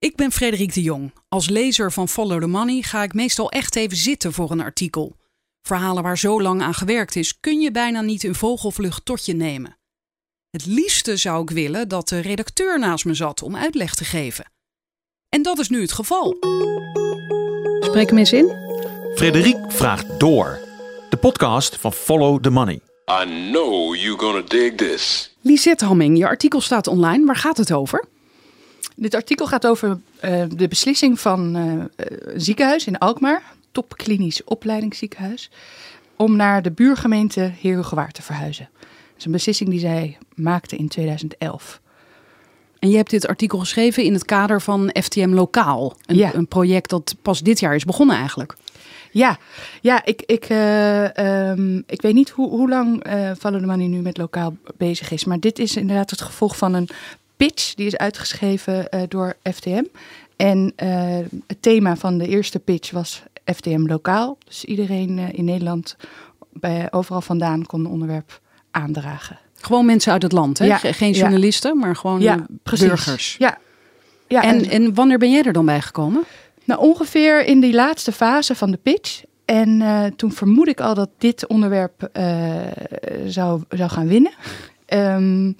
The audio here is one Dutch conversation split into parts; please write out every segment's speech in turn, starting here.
Ik ben Frederik de Jong. Als lezer van Follow the Money ga ik meestal echt even zitten voor een artikel. Verhalen waar zo lang aan gewerkt is, kun je bijna niet in vogelvlucht tot je nemen. Het liefste zou ik willen dat de redacteur naast me zat om uitleg te geven. En dat is nu het geval. Spreek hem eens in. Frederik vraagt door. De podcast van Follow the Money. I know you're gonna dig this. Lisette Hamming, je artikel staat online. Waar gaat het over? Dit artikel gaat over uh, de beslissing van uh, een ziekenhuis in Alkmaar, topklinisch opleidingsziekenhuis, om naar de buurgemeente Heerhugowaard te verhuizen. Dat is een beslissing die zij maakte in 2011. En je hebt dit artikel geschreven in het kader van FTM Lokaal. Een, Ja. een project dat pas dit jaar is begonnen eigenlijk. Ja, ja ik, ik, eh, ehm, ik weet niet hoe, hoe lang eh the Money nu met lokaal bezig is. Maar dit is inderdaad het gevolg van een pitch die is uitgeschreven eh, door FTM. En eh, het thema van de eerste pitch was FTM lokaal. Dus iedereen eh, in Nederland, bij, overal vandaan, kon een onderwerp aandragen. Gewoon mensen uit het land, hè? Ja, Geen ja. journalisten, maar gewoon Ja, burgers. Ja, ja En, en wanneer ben jij er dan bij gekomen? Nou, ongeveer in die laatste fase van de pitch. En toen vermoed ik al dat dit onderwerp zou, zou gaan winnen. Ehm,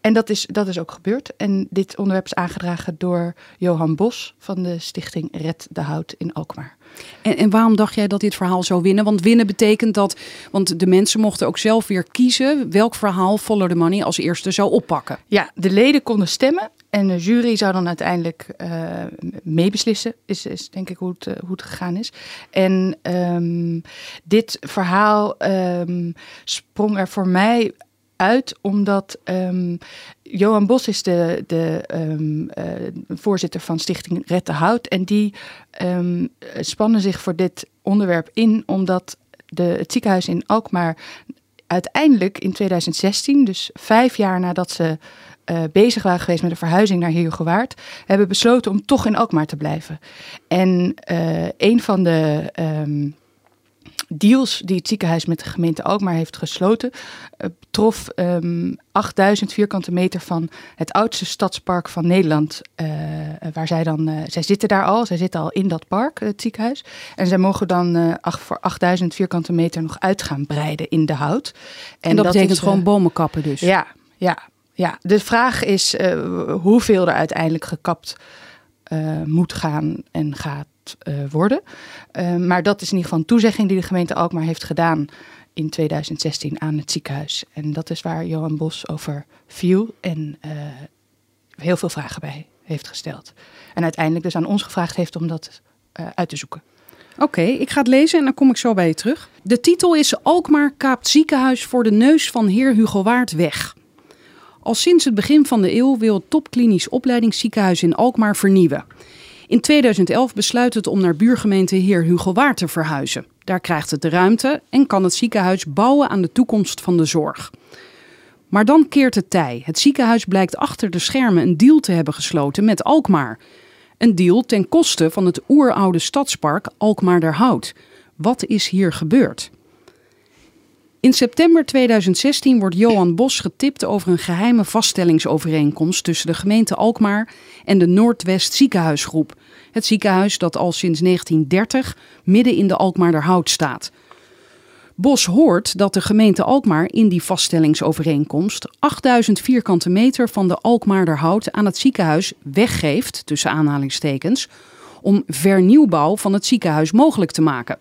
en dat is, dat is ook gebeurd. En dit onderwerp is aangedragen door Johan Bos van de stichting Red de Hout in Alkmaar. En, en waarom dacht jij dat dit verhaal zou winnen? Want winnen betekent dat, want de mensen mochten ook zelf weer kiezen welk verhaal Follow the Money als eerste zou oppakken. Ja, de leden konden stemmen en de jury zou dan uiteindelijk eh, meebeslissen, is, is denk ik hoe het, eh, hoe het gegaan is. En ehm, dit verhaal ehm, sprong er voor mij uit omdat ehm, Johan Bos is de, de ehm, eh, voorzitter van Stichting Red de Hout en die ehm, spannen zich voor dit onderwerp in omdat de, het ziekenhuis in Alkmaar uiteindelijk in 2016, dus vijf jaar nadat ze eh, bezig waren geweest met de verhuizing naar Heerhugowaard, hebben besloten om toch in Alkmaar te blijven. En eh, een van de deals die het ziekenhuis met de gemeente Alkmaar heeft gesloten, eh, betrof ehm 8000 vierkante meter van het oudste stadspark van Nederland. eh, waar zij dan, eh, zij zitten daar al, zij zitten al in dat park, het ziekenhuis. En zij mogen dan voor 8000 vierkante meter nog uit gaan breiden in de hout. En, dat, betekent is, eh, gewoon bomen kappen dus. ja, ja, ja. De vraag is hoeveel er uiteindelijk gekapt moet gaan en gaat eh, worden. Eh, maar dat is in ieder geval een toezegging die de gemeente Alkmaar heeft gedaan in 2016 aan het ziekenhuis. En dat is waar Johan Bos over viel en eh, heel veel vragen bij heeft gesteld. En uiteindelijk dus aan ons gevraagd heeft om dat eh, uit te zoeken. Oké, ik ga het lezen en dan kom ik zo bij je terug. De titel is Alkmaar kaapt ziekenhuis voor de neus van heer Hugo Waard weg. Al sinds het begin van de eeuw wil het topklinisch opleidingsziekenhuis in Alkmaar vernieuwen. In 2011 besluit het om naar buurgemeente Heer Hugo te verhuizen. Daar krijgt het de ruimte en kan het ziekenhuis bouwen aan de toekomst van de zorg. Maar dan keert het tij. Het ziekenhuis blijkt achter de schermen een deal te hebben gesloten met Alkmaar. Een deal ten koste van het oeroude stadspark Alkmaar der Hout. Wat is hier gebeurd? In september 2016 wordt Johan Bos getipt over een geheime vaststellingsovereenkomst tussen de gemeente Alkmaar en de Noordwest Ziekenhuisgroep. Het ziekenhuis dat al sinds 1930 midden in de Alkmaar der Hout staat. Bos hoort dat de gemeente Alkmaar in die vaststellingsovereenkomst 8000 vierkante meter van de Alkmaarder hout aan het ziekenhuis weggeeft, tussen aanhalingstekens, om vernieuwbouw van het ziekenhuis mogelijk te maken.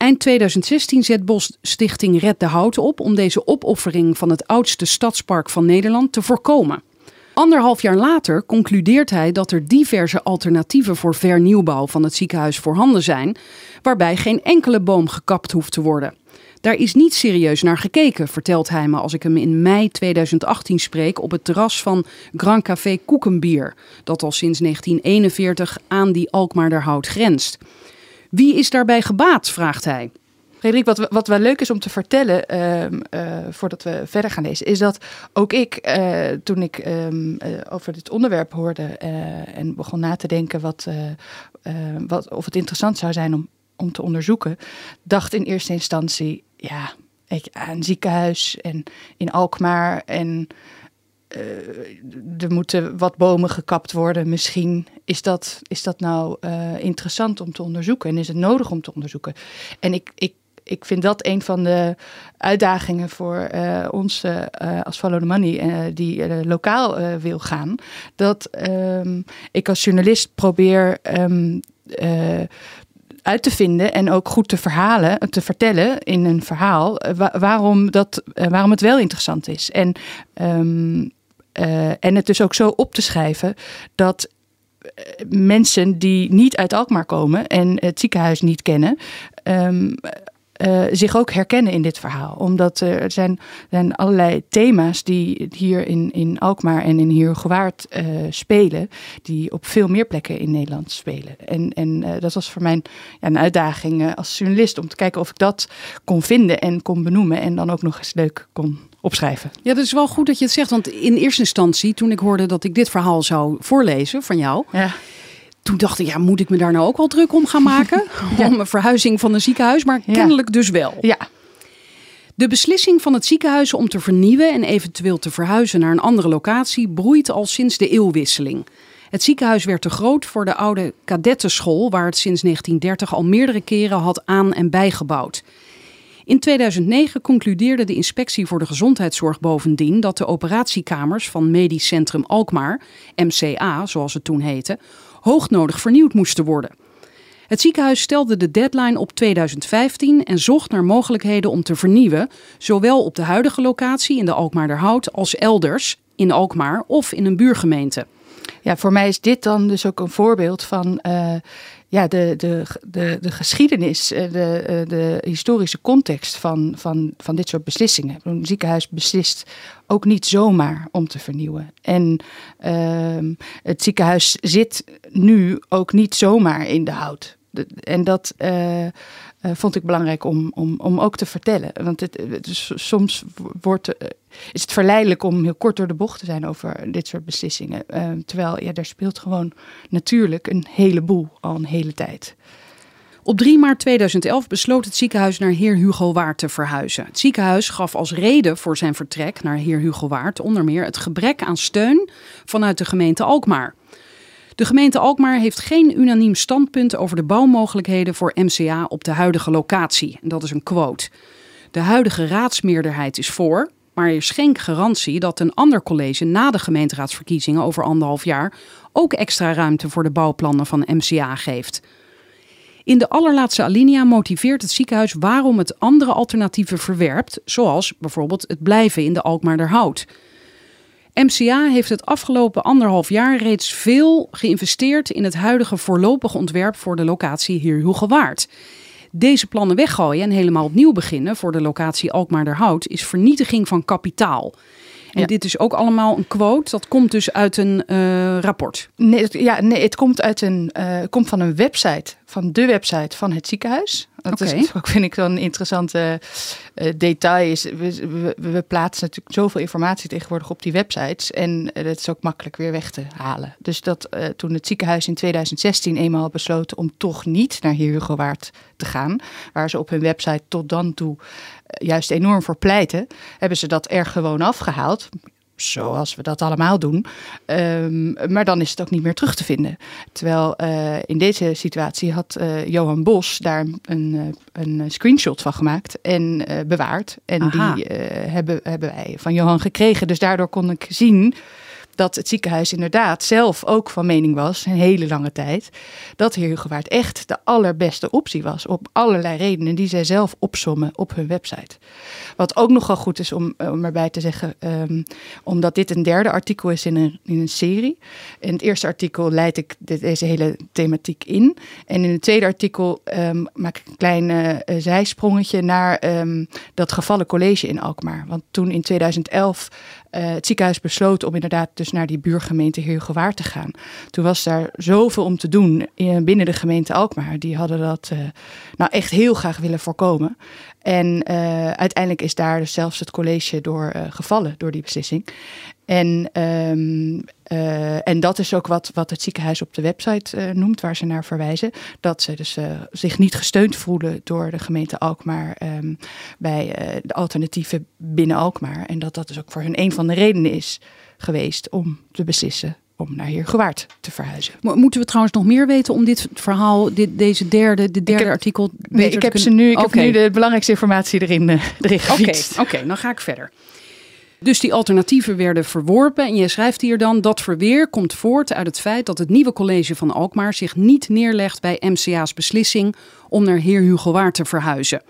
Eind 2016 zet Bos Stichting Red de Hout op om deze opoffering van het oudste stadspark van Nederland te voorkomen. Anderhalf jaar later concludeert hij dat er diverse alternatieven voor vernieuwbouw van het ziekenhuis voorhanden zijn, waarbij geen enkele boom gekapt hoeft te worden. Daar is niet serieus naar gekeken, vertelt hij me als ik hem in mei 2018 spreek op het terras van Grand Café Koekenbier, dat al sinds 1941 aan die Alkmaarder hout grenst. Wie is daarbij gebaat, vraagt hij. Frederik, wat, wat wel leuk is om te vertellen, ehm, eh, voordat we verder gaan lezen, is dat ook ik, eh, toen ik ehm, eh, over dit onderwerp hoorde en begon na te denken wat, wat, of het interessant zou zijn om, om te onderzoeken, dacht in eerste instantie, ja, je, aan een ziekenhuis en in Alkmaar en er moeten wat bomen gekapt worden. Misschien is dat, is dat nou uh, interessant om te onderzoeken en is het nodig om te onderzoeken. En ik, ik, ik vind dat een van de uitdagingen voor uh, ons als Follow the Money, die lokaal wil gaan. Dat um, ik als journalist probeer. Um, uit te vinden en ook goed te verhalen, te vertellen in een verhaal waarom, dat, waarom het wel interessant is. En um, uh, en het dus ook zo op te schrijven dat eh, mensen die niet uit Alkmaar komen en het ziekenhuis niet kennen, um, uh, zich ook herkennen in dit verhaal. Omdat er zijn, allerlei thema's die hier in, in Alkmaar en in Heergewaard uh, spelen, die op veel meer plekken in Nederland spelen. En, en dat was voor mij ja, een uitdaging als journalist om te kijken of ik dat kon vinden en kon benoemen en dan ook nog eens leuk kon opschrijven. Ja, dat is wel goed dat je het zegt. Want in eerste instantie, toen ik hoorde dat ik dit verhaal zou voorlezen van jou. Ja. Toen dacht ik, ja, moet ik me daar nou ook al druk om gaan maken? ja. Om een verhuizing van een ziekenhuis, maar kennelijk dus wel. Ja. De beslissing van het ziekenhuis om te vernieuwen en eventueel te verhuizen naar een andere locatie broeit al sinds de eeuwwisseling. Het ziekenhuis werd te groot voor de oude kadettenschool, waar het sinds 1930 al meerdere keren had aan- en bijgebouwd. In 2009 concludeerde de Inspectie voor de Gezondheidszorg bovendien dat de operatiekamers van Medisch Centrum Alkmaar, MCA zoals het toen heette, hoognodig vernieuwd moesten worden. Het ziekenhuis stelde de deadline op 2015 en zocht naar mogelijkheden om te vernieuwen, zowel op de huidige locatie in de Alkmaarderhout als elders in Alkmaar of in een buurgemeente. Ja, voor mij is dit dan dus ook een voorbeeld van uh, ja, de, de, de, de geschiedenis, eh, de, eh, de historische context van, van, van dit soort beslissingen. Een ziekenhuis beslist ook niet zomaar om te vernieuwen. En uh, het ziekenhuis zit nu ook niet zomaar in de hout. En dat uh, vond ik belangrijk om, om, om ook te vertellen. Want het, soms wordt, uh, is het verleidelijk om heel kort door de bocht te zijn over dit soort beslissingen. terwijl ja, daar speelt gewoon natuurlijk een heleboel al een hele tijd. Op 3 maart 2011 besloot het ziekenhuis naar Heer Hugo Waard te verhuizen. Het ziekenhuis gaf als reden voor zijn vertrek naar Heer Hugo Waard onder meer het gebrek aan steun vanuit de gemeente Alkmaar. De gemeente Alkmaar heeft geen unaniem standpunt over de bouwmogelijkheden voor MCA op de huidige locatie. En dat is een quote. De huidige raadsmeerderheid is voor, maar er is geen garantie dat een ander college na de gemeenteraadsverkiezingen over anderhalf jaar ook extra ruimte voor de bouwplannen van MCA geeft. In de allerlaatste alinea motiveert het ziekenhuis waarom het andere alternatieven verwerpt, zoals bijvoorbeeld het blijven in de Alkmaarderhout. MCA heeft het afgelopen anderhalf jaar reeds veel geïnvesteerd in het huidige voorlopige ontwerp voor de locatie Heer Waard. Deze plannen weggooien en helemaal opnieuw beginnen voor de locatie Alkmaarderhout is vernietiging van kapitaal. En dit is ook allemaal een quote. Dat komt dus uit een uh, rapport. Nee, ja, nee, het komt, uit een, uh, komt van een website, van de website van het ziekenhuis. Dat okay. is ook, vind ik, zo'n interessante uh, detail. Is, we, we, we, plaatsen natuurlijk zoveel informatie tegenwoordig op die websites. En uh, dat is ook makkelijk weer weg te halen. Dus dat uh, toen het ziekenhuis in 2016 eenmaal besloten om toch niet naar Hugo Waard te gaan. Waar ze op hun website tot dan toe juist enorm voor pleiten. Hebben ze dat er gewoon afgehaald zoals we dat allemaal doen. Um, maar dan is het ook niet meer terug te vinden. Terwijl uh, in deze situatie had uh, Johan Bos daar een, uh, een screenshot van gemaakt en bewaard. En Aha. die hebben, hebben wij van Johan gekregen. Dus daardoor kon ik zien dat het ziekenhuis inderdaad zelf ook van mening was, een hele lange tijd, dat Heer Hugewaard echt de allerbeste optie was. Op allerlei redenen die zij zelf opsommen op hun website. Wat ook nogal goed is om, erbij te zeggen, um, omdat dit een derde artikel is in een, in een serie. In het eerste artikel leid ik deze hele thematiek in. En in het tweede artikel um, maak ik een klein uh, zijsprongetje naar um, dat gevallen college in Alkmaar. Want toen in 2011 uh, het ziekenhuis besloot om inderdaad dus naar die buurgemeente Heergewaard te gaan. Toen was daar zoveel om te doen binnen de gemeente Alkmaar. Die hadden dat uh, nou echt heel graag willen voorkomen. En uiteindelijk is daar dus zelfs het college door gevallen, door die beslissing. En, um, uh, en dat is ook wat, wat het ziekenhuis op de website uh, noemt, waar ze naar verwijzen. Dat ze dus uh, zich niet gesteund voelen door de gemeente Alkmaar um, bij de alternatieven binnen Alkmaar. En dat dat dus ook voor hun een van de redenen is geweest om te beslissen om naar Heergewaard te verhuizen. Mo- Moeten we trouwens nog meer weten om dit verhaal, dit, deze derde, de derde heb- artikel... Nee, ik heb, ze nu, ik heb nu de belangrijkste informatie erin, eh, erin oké, dan ga ik verder. Dus die alternatieven werden verworpen. En je schrijft hier dan dat verweer komt voort uit het feit dat het nieuwe college van Alkmaar zich niet neerlegt bij MCA's beslissing om naar Heer Hugo Waard te verhuizen.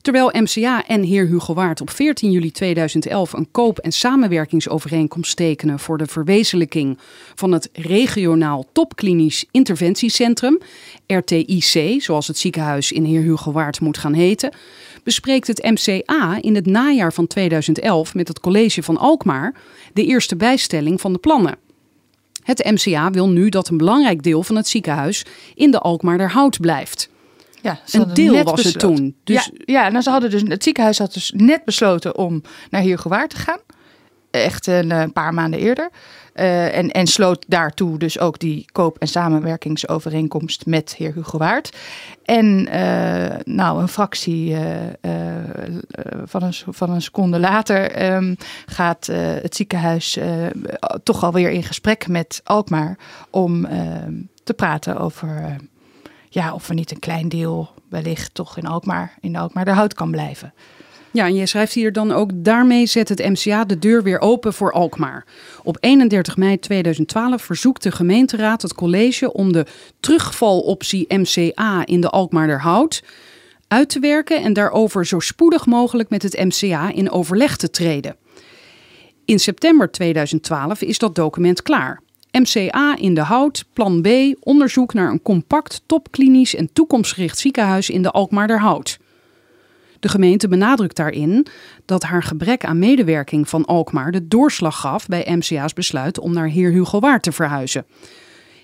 Terwijl MCA en Heer Hugo Waard op 14 juli 2011 een koop- en samenwerkingsovereenkomst tekenen voor de verwezenlijking van het regionaal topklinisch interventiecentrum, RTIC, zoals het ziekenhuis in Heer Hugo Waard moet gaan heten, bespreekt het MCA in het najaar van 2011 met het college van Alkmaar de eerste bijstelling van de plannen. Het MCA wil nu dat een belangrijk deel van het ziekenhuis in de Alkmaarderhout blijft. Ja, Een deel was het toen. Dus ja, ja nou, ze hadden dus, het ziekenhuis had dus net besloten om naar Heergewaard te gaan. Echt een eh, paar maanden eerder. Eh, en, en sloot daartoe dus ook die koop- en samenwerkingsovereenkomst met heer Hugo Waard. En eh, nou, een fractie van, een, van een seconde later ehm, gaat het ziekenhuis toch alweer in gesprek met Alkmaar om ehm, te praten over ja, of er niet een klein deel wellicht toch in Alkmaar, in Alkmaar de hout kan blijven. Ja, en je schrijft hier dan ook, daarmee zet het MCA de deur weer open voor Alkmaar. Op 31 mei 2012 verzoekt de gemeenteraad het college om de terugvaloptie MCA in de Alkmaarderhout uit te werken en daarover zo spoedig mogelijk met het MCA in overleg te treden. In september 2012 is dat document klaar. MCA in de Hout, plan B, onderzoek naar een compact, topklinisch en toekomstgericht ziekenhuis in de Alkmaarderhout. De gemeente benadrukt daarin dat haar gebrek aan medewerking van Alkmaar de doorslag gaf bij MCA's besluit om naar Heer Hugo Waard te verhuizen.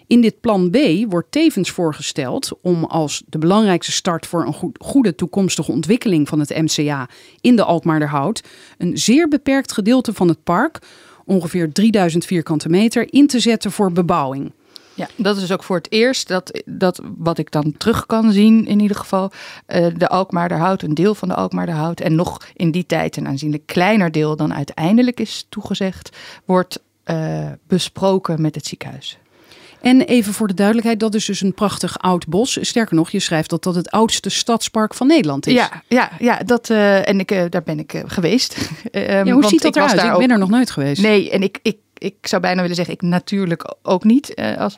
In dit plan B wordt tevens voorgesteld om als de belangrijkste start voor een goed- goede toekomstige ontwikkeling van het MCA in de Alkmaarderhout een zeer beperkt gedeelte van het park, ongeveer 3000 vierkante meter, in te zetten voor bebouwing. Ja, dat is ook voor het eerst dat, dat wat ik dan terug kan zien in ieder geval. eh, de Alkmaarderhout, een deel van de Alkmaarderhout. En nog in die tijd een aanzienlijk kleiner deel dan uiteindelijk is toegezegd. Wordt eh, besproken met het ziekenhuis. En even voor de duidelijkheid, dat is dus een prachtig oud bos. Sterker nog, je schrijft dat dat het oudste stadspark van Nederland is. Ja, ja, ja dat, eh, en ik, daar ben ik geweest. Ja, hoe ziet dat ik eruit? daar Ik ben er nog nooit geweest. Nee, en ik, ik, ik zou bijna willen zeggen, ik natuurlijk ook niet. Eh, als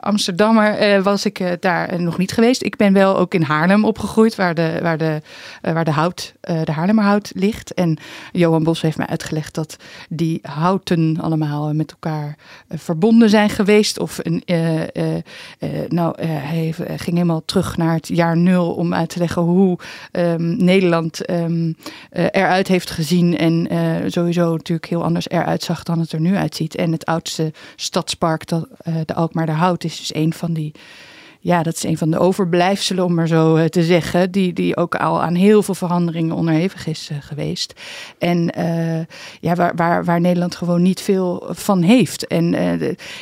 Amsterdammer eh, was ik eh, daar nog niet geweest. Ik ben wel ook in Haarlem opgegroeid, waar de, waar de, waar de, hout, de Haarlemmerhout ligt. En Johan Bos heeft mij uitgelegd dat die houten allemaal met elkaar verbonden zijn geweest. Of een, nou, hij ging helemaal terug naar het jaar nul om uit te leggen hoe ehm, Nederland ehm, eh, eruit heeft gezien. En sowieso natuurlijk heel anders eruit zag dan het er nu En het oudste stadspark, dat, eh, de Alkmaarderhout, is dus een van die. Ja, dat is een van de overblijfselen, om maar zo eh, te zeggen. Die, die ook al aan heel veel veranderingen onderhevig is eh, geweest. En eh, ja, waar, waar, waar Nederland gewoon niet veel van heeft. En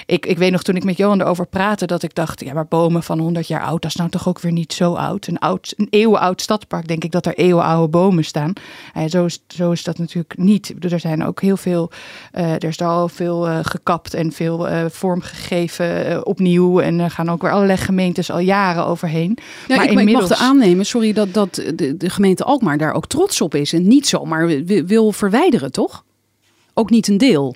ik, ik weet nog toen ik met Johan erover praatte, dat ik dacht: ja, maar bomen van 100 jaar oud, dat is nou toch ook weer niet zo oud. Een, oud, een eeuwenoud stadspark, denk ik dat er eeuwenoude bomen staan. Eh, zo, is, zo is dat natuurlijk niet. Er zijn ook heel veel, er is al veel gekapt en veel vormgegeven opnieuw. En er gaan ook weer allerlei gemeentes al jaren overheen. Ja, maar ik, mag inmiddels- er aannemen, sorry, dat, dat de, de gemeente Alkmaar daar ook trots op is. En niet zomaar wi- wil verwijderen, toch? Ook niet een deel.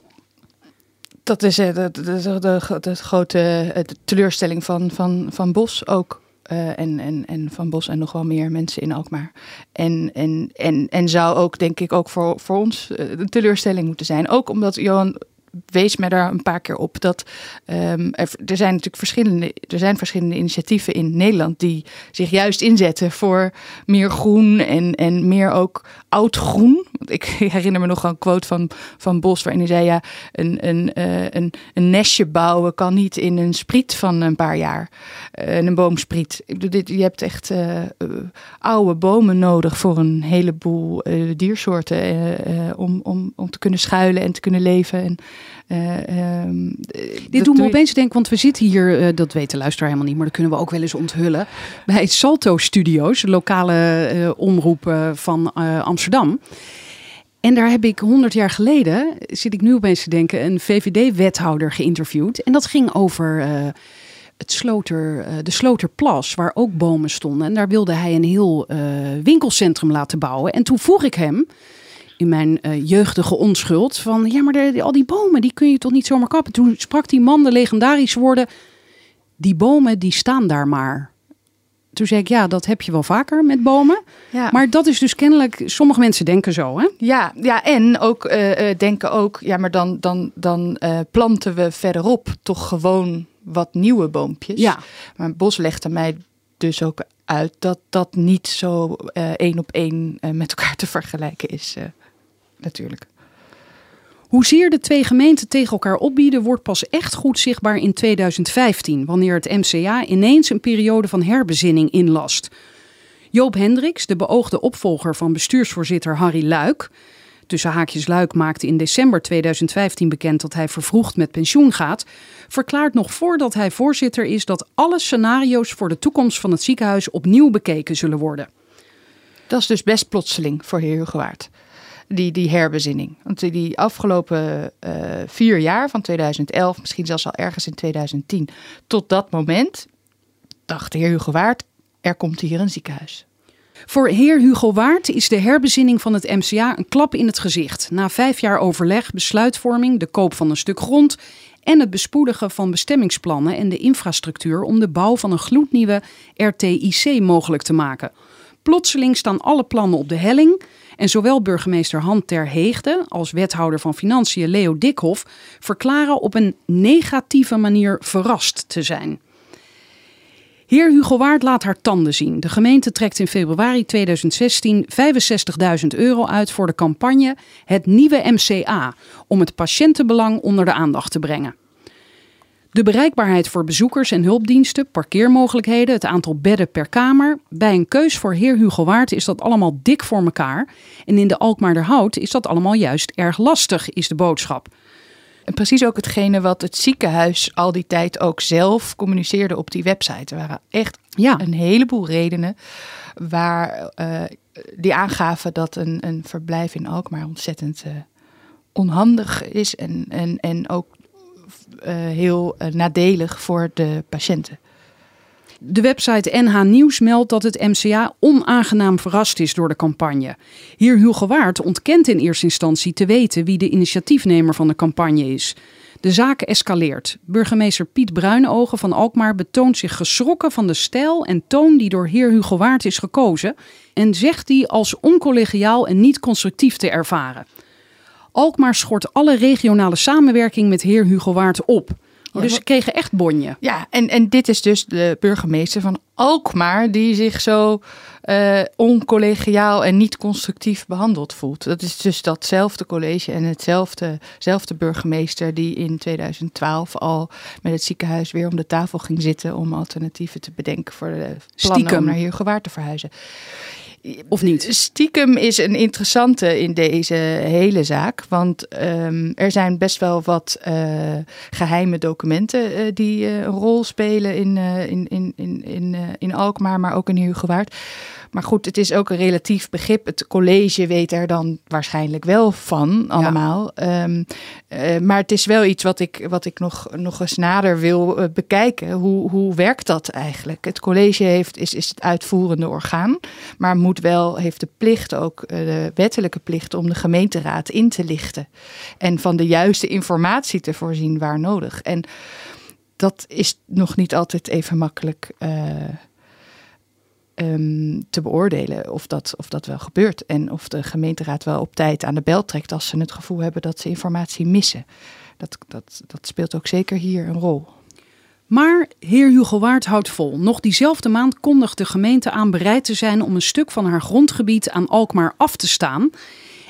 Dat is eh, de, de, de, de, grote eh, teleurstelling van, van, van Bos ook. Eh, en, en, en van Bos en nog wel meer mensen in Alkmaar. En, en, en, en zou ook, denk ik, ook voor, voor ons een teleurstelling moeten zijn. Ook omdat Johan wees mij daar een paar keer op dat ehm, er, er zijn natuurlijk verschillende, er zijn verschillende initiatieven in Nederland die zich juist inzetten voor meer groen en, en meer ook oud groen. Ik herinner me nog een quote van, van Bos waarin hij zei: ja, een, een, eh, een, een nestje bouwen kan niet in een spriet van een paar jaar. Eh, een boomspriet. Ik bedoel, dit, je hebt echt eh, oude bomen nodig voor een heleboel eh, diersoorten om, om, om te kunnen schuilen en te kunnen leven. En, eh, ehm, Dit doet me opeens denken, want we zitten hier, dat weet de luisteraar helemaal niet, maar dat kunnen we ook wel eens onthullen. Bij Salto Studios, lokale omroep van Amsterdam. En daar heb ik honderd jaar geleden, zit ik nu opeens te denken, een VVD-wethouder geïnterviewd. En dat ging over eh, het Sloter, eh, de Sloterplas, waar ook bomen stonden. En daar wilde hij een heel eh, winkelcentrum laten bouwen. En toen vroeg ik hem, in mijn jeugdige onschuld, van ja, maar al die bomen, die kun je toch niet zomaar kappen? Toen sprak die man de legendarische woorden, die bomen, die staan daar maar. Toen zei ik, ja, dat heb je wel vaker met bomen. Ja. Maar dat is dus kennelijk, sommige mensen denken zo, hè? Ja, ja en ook eh, eh, denken ook, ja, maar dan, dan, dan eh, planten we verderop toch gewoon wat nieuwe boompjes. Ja. Maar Bos legde mij dus ook uit dat dat niet zo één op één met elkaar te vergelijken is, natuurlijk. Hoezeer de twee gemeenten tegen elkaar opbieden, wordt pas echt goed zichtbaar in 2015, wanneer het MCA ineens een periode van herbezinning inlast. Joop Hendricks, de beoogde opvolger van bestuursvoorzitter Harry Luik, tussen haakjes Luik maakte in december 2015 bekend dat hij vervroegd met pensioen gaat, verklaart nog voordat hij voorzitter is dat alle scenario's voor de toekomst van het ziekenhuis opnieuw bekeken zullen worden. Dat is dus best plotseling voor heer Hugewaard. Die, die herbezinning. Want die- afgelopen eh, vier jaar, van 2011, misschien zelfs al ergens in 2010, tot dat moment, dacht de heer Hugewaard, er komt hier een ziekenhuis. Voor heer Hugo Waard is de herbezinning van het MCA een klap in het gezicht. Na vijf jaar overleg, besluitvorming, de koop van een stuk grond en het bespoedigen van bestemmingsplannen en de infrastructuur om de bouw van een gloednieuwe RTIC mogelijk te maken. Plotseling staan alle plannen op de helling en zowel burgemeester Han ter Heegde als wethouder van Financiën Leo Dikhoff verklaren op een negatieve manier verrast te zijn. Heer Hugo Waard laat haar tanden zien. De gemeente trekt in februari 2016 65.000 euro uit voor de campagne Het Nieuwe MCA om het patiëntenbelang onder de aandacht te brengen. De bereikbaarheid voor bezoekers en hulpdiensten, parkeermogelijkheden, het aantal bedden per kamer. Bij een keus voor heer Hugo Waard is dat allemaal dik voor elkaar. En in de Alkmaarderhout is dat allemaal juist erg lastig, is de boodschap. En precies ook hetgene wat het ziekenhuis al die tijd ook zelf communiceerde op die website. Er waren echt Ja. een heleboel redenen waar eh, die aangaven dat een, een verblijf in Alkmaar ontzettend eh, onhandig is en, en, en ook heel eh, nadelig voor de patiënten. De website NH Nieuws meldt dat het MCA onaangenaam verrast is door de campagne. Heer Hugo Waard ontkent in eerste instantie te weten wie de initiatiefnemer van de campagne is. De zaak escaleert. Burgemeester Piet Bruinogen van Alkmaar betoont zich geschrokken van de stijl en toon die door heer Hugo Waard is gekozen en zegt die als oncollegiaal en niet constructief te ervaren. Alkmaar schort alle regionale samenwerking met heer Hugo Waard op. Dus ze kregen echt bonje. Ja, en, en dit is dus de burgemeester van Alkmaar die zich zo eh, oncollegiaal en niet constructief behandeld voelt. Dat is dus datzelfde college en hetzelfde zelfde burgemeester die in 2012 al met het ziekenhuis weer om de tafel ging zitten om alternatieven te bedenken voor de plannen Stiekem. om naar Heergewaard te verhuizen. Of niet? Stiekem is een interessante in deze hele zaak. Want ehm, er zijn best wel wat eh, geheime documenten eh, die eh, een rol spelen in, in, in, in, in, in Alkmaar, maar ook in Hugewaard. Maar goed, het is ook een relatief begrip. Het college weet er dan waarschijnlijk wel van allemaal. Ehm, eh, maar het is wel iets wat ik, wat ik nog, nog eens nader wil eh, bekijken. Hoe, hoe werkt dat eigenlijk? Het college heeft, is, is het uitvoerende orgaan, maar moet wel, heeft de plicht ook, eh, de wettelijke plicht om de gemeenteraad in te lichten. En van de juiste informatie te voorzien waar nodig. En dat is nog niet altijd even makkelijk eh, ehm, te beoordelen of dat, of dat wel gebeurt. En of de gemeenteraad wel op tijd aan de bel trekt als ze het gevoel hebben dat ze informatie missen. Dat, dat, dat speelt ook zeker hier een rol. Maar heer Hugo Waard houdt vol. Nog diezelfde maand kondigt de gemeente aan bereid te zijn om een stuk van haar grondgebied aan Alkmaar af te staan.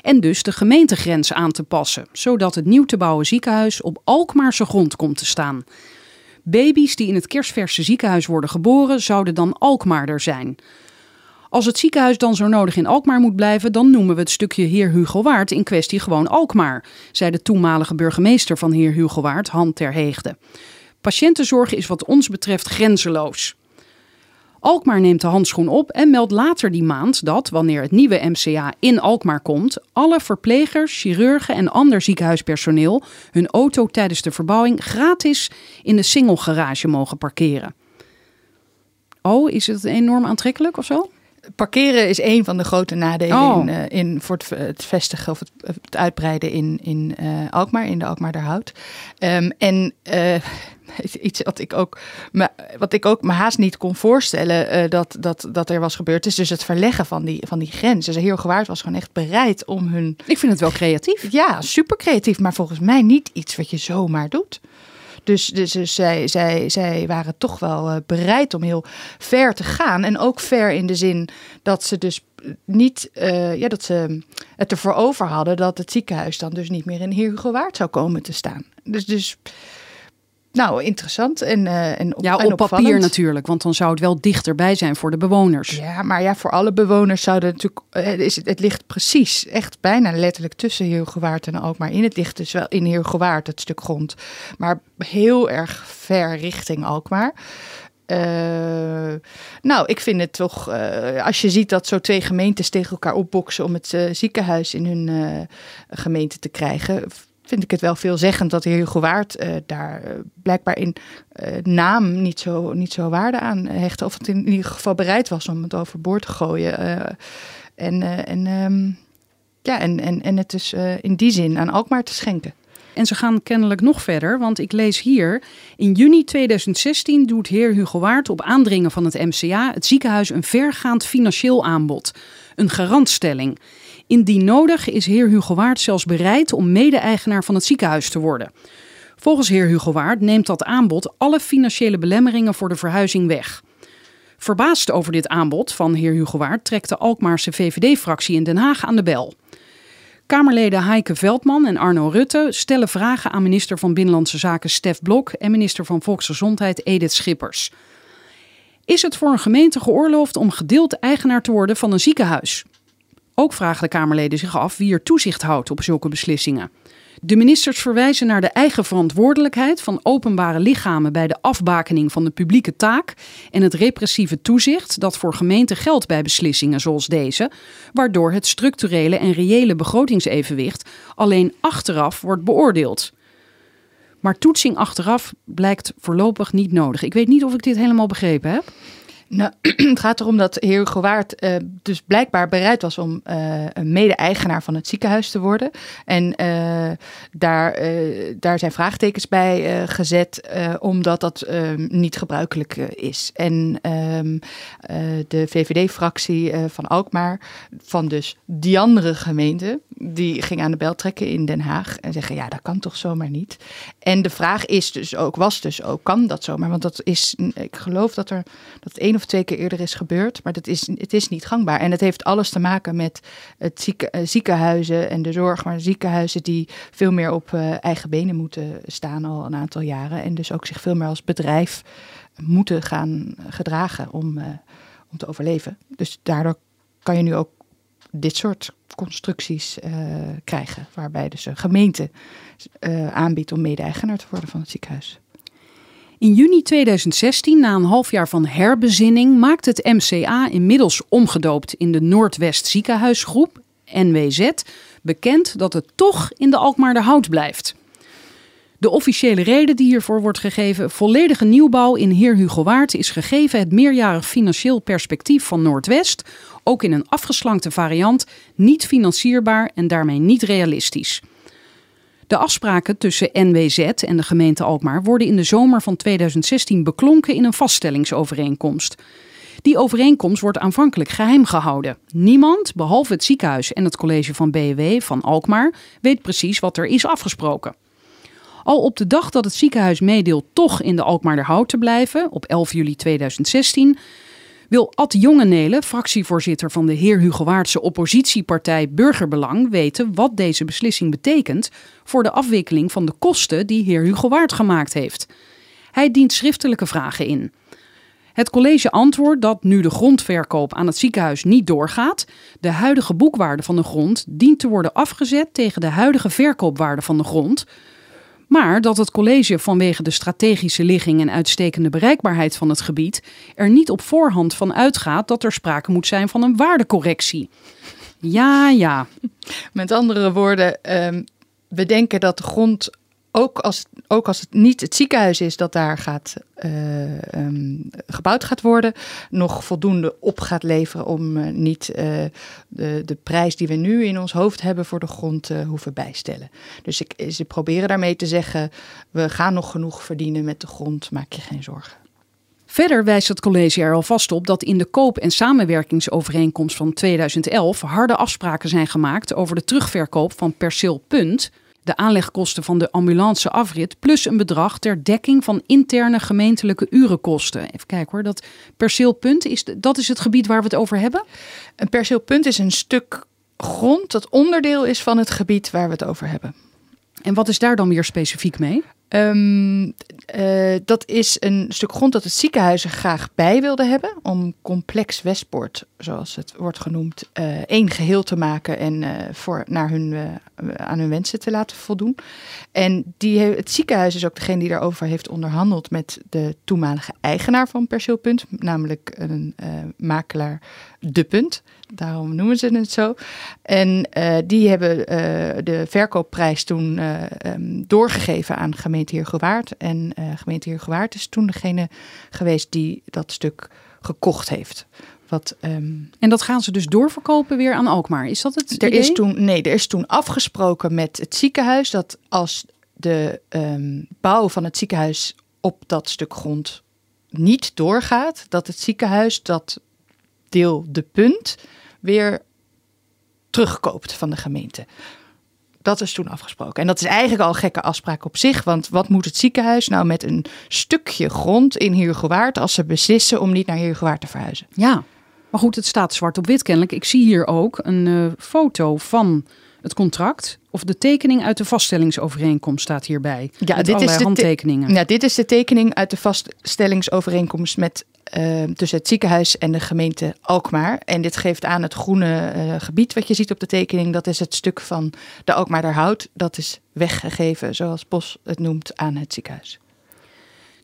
En dus de gemeentegrens aan te passen, zodat het nieuw te bouwen ziekenhuis op Alkmaarse grond komt te staan. Baby's die in het kerstverse ziekenhuis worden geboren, zouden dan Alkmaarder zijn. Als het ziekenhuis dan zo nodig in Alkmaar moet blijven, dan noemen we het stukje heer Hugo Waard in kwestie gewoon Alkmaar, zei de toenmalige burgemeester van heer Hugo Waard, Han ter Heegde. Patiëntenzorg is wat ons betreft grenzeloos. Alkmaar neemt de handschoen op en meldt later die maand dat, wanneer het nieuwe MCA in Alkmaar komt, alle verplegers, chirurgen en ander ziekenhuispersoneel hun auto tijdens de verbouwing gratis in de single garage mogen parkeren. Oh, is het enorm aantrekkelijk of zo? Parkeren is een van de grote nadelen Oh. in, eh, in, voor het, het vestigen of het, het uitbreiden in, in eh, Alkmaar, in de Alkmaarderhout. Ehm en eh, iets wat ik, ook, me, wat ik ook me haast niet kon voorstellen eh, dat, dat, dat er was gebeurd, is dus het verleggen van die, van die grens. Dus Heer Gewaard was gewoon echt bereid om hun Ik vind het wel creatief. ja, super creatief, maar volgens mij niet iets wat je zomaar doet. Dus, dus, dus zij, zij, zij waren toch wel eh, bereid om heel ver te gaan. En ook ver in de zin dat ze dus niet, eh, ja, dat ze het ervoor over hadden dat het ziekenhuis dan dus niet meer in Heer Hugo Waard zou komen te staan. Dus, dus nou, interessant en, eh en, op, Ja, en op papier natuurlijk, want dan zou het wel dichterbij zijn voor de bewoners. Ja, maar ja, voor alle bewoners zouden natuurlijk. eh, Is het, het ligt precies, echt bijna letterlijk tussen Heergewaard en Alkmaar in. Het ligt dus wel in Heergewaard, het stuk grond. Maar heel erg ver richting Alkmaar. Eh, nou, ik vind het toch, als je ziet dat zo twee gemeentes tegen elkaar opboksen om het ziekenhuis in hun gemeente te krijgen, vind ik het wel veelzeggend dat de heer Gewaard eh, daar eh, blijkbaar in eh, naam niet zo, niet zo waarde aan hechtte. Of het in ieder geval bereid was om het overboord te gooien. en, en, ehm, ja, en, en, en het dus in die zin aan Alkmaar te schenken. En ze gaan kennelijk nog verder, want ik lees hier... In juni 2016 doet heer Hugo Waard op aandringen van het MCA... het ziekenhuis een vergaand financieel aanbod. Een garantstelling. Indien nodig is heer Hugo Waard zelfs bereid om mede-eigenaar van het ziekenhuis te worden. Volgens heer Hugo Waard neemt dat aanbod alle financiële belemmeringen voor de verhuizing weg. Verbaasd over dit aanbod van heer Hugo Waard trekt de Alkmaarse VVD-fractie in Den Haag aan de bel. Kamerleden Heike Veldman en Arno Rutte stellen vragen aan minister van Binnenlandse Zaken Stef Blok en minister van Volksgezondheid Edith Schippers. Is het voor een gemeente geoorloofd om gedeeld eigenaar te worden van een ziekenhuis? Ook vragen de Kamerleden zich af wie er toezicht houdt op zulke beslissingen. De ministers verwijzen naar de eigen verantwoordelijkheid van openbare lichamen bij de afbakening van de publieke taak en het repressieve toezicht dat voor gemeenten geldt bij beslissingen zoals deze, waardoor het structurele en reële begrotingsevenwicht alleen achteraf wordt beoordeeld. Maar toetsing achteraf blijkt voorlopig niet nodig. Ik weet niet of ik dit helemaal begrepen heb. Nou, het gaat erom dat heer Gewaard eh, dus blijkbaar bereid was om eh, een mede-eigenaar van het ziekenhuis te worden. En eh, daar, daar zijn vraagtekens bij gezet, omdat dat eh, niet gebruikelijk is. En ehm, eh, de VVD-fractie van Alkmaar, van dus die andere gemeente, die ging aan de bel trekken in Den Haag en zeggen, ja, dat kan toch zomaar niet. En de vraag is dus ook, was dus ook, kan dat zomaar? Want dat is, ik geloof dat er dat het of twee keer eerder is gebeurd, maar dat is, het is niet gangbaar. En het heeft alles te maken met het zieke, eh, ziekenhuizen en de zorg, maar ziekenhuizen die veel meer op eh, eigen benen moeten staan al een aantal jaren. En dus ook zich veel meer als bedrijf moeten gaan gedragen om, eh, om te overleven. Dus daardoor kan je nu ook dit soort constructies krijgen, waarbij dus een gemeente aanbiedt om mede-eigenaar te worden van het ziekenhuis. In juni 2016, na een half jaar van herbezinning, maakt het MCA inmiddels omgedoopt in de Noordwest Ziekenhuisgroep, NWZ, bekend dat het toch in de Alkmaarder Hout blijft. De officiële reden die hiervoor wordt gegeven, volledige nieuwbouw in Heer Hugo Waard, is gegeven het meerjarig financieel perspectief van Noordwest, ook in een afgeslankte variant, niet financierbaar en daarmee niet realistisch. De afspraken tussen NWZ en de gemeente Alkmaar worden in de zomer van 2016 beklonken in een vaststellingsovereenkomst. Die overeenkomst wordt aanvankelijk geheim gehouden. Niemand, behalve het ziekenhuis en het college van BW van Alkmaar, weet precies wat er is afgesproken. Al op de dag dat het ziekenhuis meedeelt toch in de Alkmaarderhout te blijven, op 11 juli 2016, wil Ad Jongenelen, fractievoorzitter van de heer Hugo Waardse oppositiepartij Burgerbelang, weten wat deze beslissing betekent voor de afwikkeling van de kosten die heer Hugo Waard gemaakt heeft. Hij dient schriftelijke vragen in. Het college antwoordt dat nu de grondverkoop aan het ziekenhuis niet doorgaat, de huidige boekwaarde van de grond dient te worden afgezet tegen de huidige verkoopwaarde van de grond. Maar dat het college vanwege de strategische ligging en uitstekende bereikbaarheid van het gebied er niet op voorhand van uitgaat dat er sprake moet zijn van een waardecorrectie. Ja, ja. Met andere woorden, ehm, we denken dat de grond, ook als, ook als het niet het ziekenhuis is dat daar gaat, eh, ehm, gebouwd gaat worden, nog voldoende op gaat leveren om eh, niet eh, de, de prijs die we nu in ons hoofd hebben voor de grond te hoeven bijstellen. Dus ik, ze proberen daarmee te zeggen, we gaan nog genoeg verdienen met de grond, maak je geen zorgen. Verder wijst het college er alvast op dat in de koop- en samenwerkingsovereenkomst van 2011 harde afspraken zijn gemaakt over de terugverkoop van perceel punt, de aanlegkosten van de ambulance afrit, plus een bedrag ter dekking van interne gemeentelijke urenkosten. Even kijken hoor, dat perceel punt, is, dat is het gebied waar we het over hebben? Een perceel punt is een stuk grond dat onderdeel is van het gebied waar we het over hebben. En wat is daar dan weer specifiek mee? Um, uh, dat is een stuk grond dat het ziekenhuis er graag bij wilde hebben. Om complex Westpoort, zoals het wordt genoemd, uh, één geheel te maken en uh, voor, naar hun, aan hun wensen te laten voldoen. En die, het ziekenhuis is ook degene die daarover heeft onderhandeld met de toenmalige eigenaar van Perceelpunt, namelijk een makelaar De Punt. Daarom noemen ze het zo. En die hebben de verkoopprijs toen um, doorgegeven aan gemeente Heergewaard. En uh, gemeente Heergewaard is toen degene geweest die dat stuk gekocht heeft. Wat, um, en dat gaan ze dus doorverkopen weer aan Alkmaar. Is dat het er idee? Is toen, nee, er is toen afgesproken met het ziekenhuis dat als de um, bouw van het ziekenhuis op dat stuk grond niet doorgaat, dat het ziekenhuis dat deel de punt weer terugkoopt van de gemeente. Dat is toen afgesproken. En dat is eigenlijk al een gekke afspraak op zich. Want wat moet het ziekenhuis nou met een stukje grond in Heergewaard... als ze beslissen om niet naar Heergewaard te verhuizen? Ja, maar goed, het staat zwart op wit kennelijk. Ik zie hier ook een uh, foto van het contract. Of de tekening uit de vaststellingsovereenkomst staat hierbij. Ja, met dit is de handtekeningen. Ja, dit is de tekening uit de vaststellingsovereenkomst met uh, tussen het ziekenhuis en de gemeente Alkmaar. En dit geeft aan het groene uh, gebied wat je ziet op de tekening. Dat is het stuk van de Alkmaarderhout. Dat is weggegeven, zoals Bos het noemt, aan het ziekenhuis.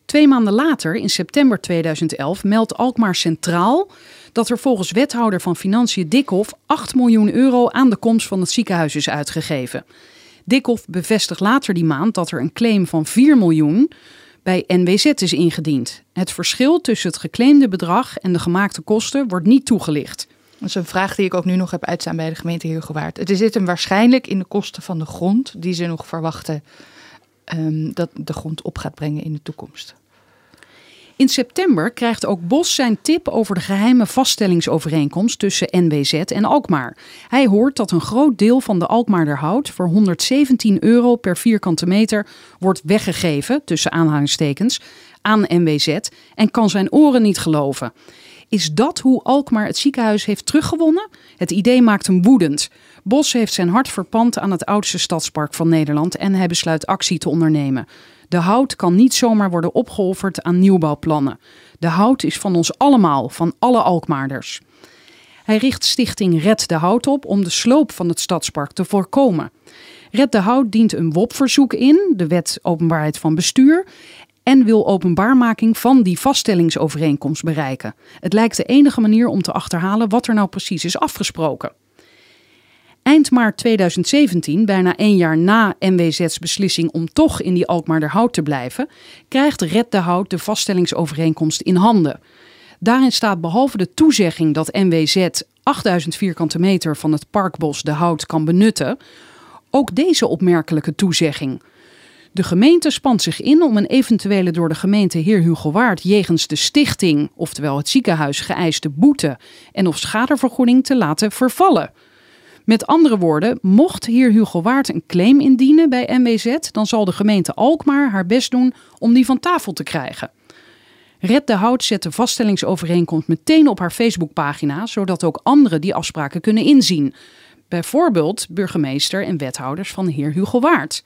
Twee maanden later, in september 2011, meldt Alkmaar Centraal dat er volgens wethouder van Financiën Dikhoff 8 miljoen euro aan de komst van het ziekenhuis is uitgegeven. Dikhoff bevestigt later die maand dat er een claim van 4 miljoen bij NWZ is ingediend. Het verschil tussen het geclaimde bedrag en de gemaakte kosten wordt niet toegelicht. Dat is een vraag die ik ook nu nog heb uitstaan bij de gemeente Heergewaard. Het zit hem waarschijnlijk in de kosten van de grond die ze nog verwachten um, dat de grond op gaat brengen in de toekomst. In september krijgt ook Bos zijn tip over de geheime vaststellingsovereenkomst tussen NWZ en Alkmaar. Hij hoort dat een groot deel van de Alkmaarderhout voor 117 euro per vierkante meter wordt weggegeven, tussen aanhalingstekens, aan NWZ en kan zijn oren niet geloven. Is dat hoe Alkmaar het ziekenhuis heeft teruggewonnen? Het idee maakt hem woedend. Bos heeft zijn hart verpand aan het oudste stadspark van Nederland en hij besluit actie te ondernemen. De hout kan niet zomaar worden opgeofferd aan nieuwbouwplannen. De hout is van ons allemaal, van alle Alkmaarders. Hij richt stichting Red de Hout op om de sloop van het stadspark te voorkomen. Red de Hout dient een WOP-verzoek in, de Wet Openbaarheid van Bestuur, en wil openbaarmaking van die vaststellingsovereenkomst bereiken. Het lijkt de enige manier om te achterhalen wat er nou precies is afgesproken. Eind maart 2017, bijna één jaar na NWZ's beslissing om toch in die Alkmaarderhout te blijven, krijgt Red de Hout de vaststellingsovereenkomst in handen. Daarin staat behalve de toezegging dat NWZ 8000 vierkante meter van het parkbos de hout kan benutten, ook deze opmerkelijke toezegging. De gemeente spant zich in om een eventuele door de gemeente Heer Hugo Waard jegens de stichting, oftewel het ziekenhuis, geëiste boete en of schadevergoeding te laten vervallen. Met andere woorden, mocht hier Hugo Waard een claim indienen bij NWZ, dan zal de gemeente Alkmaar haar best doen om die van tafel te krijgen. Red de Hout zet de vaststellingsovereenkomst meteen op haar Facebookpagina, zodat ook anderen die afspraken kunnen inzien. Bijvoorbeeld burgemeester en wethouders van heer Hugo Waard.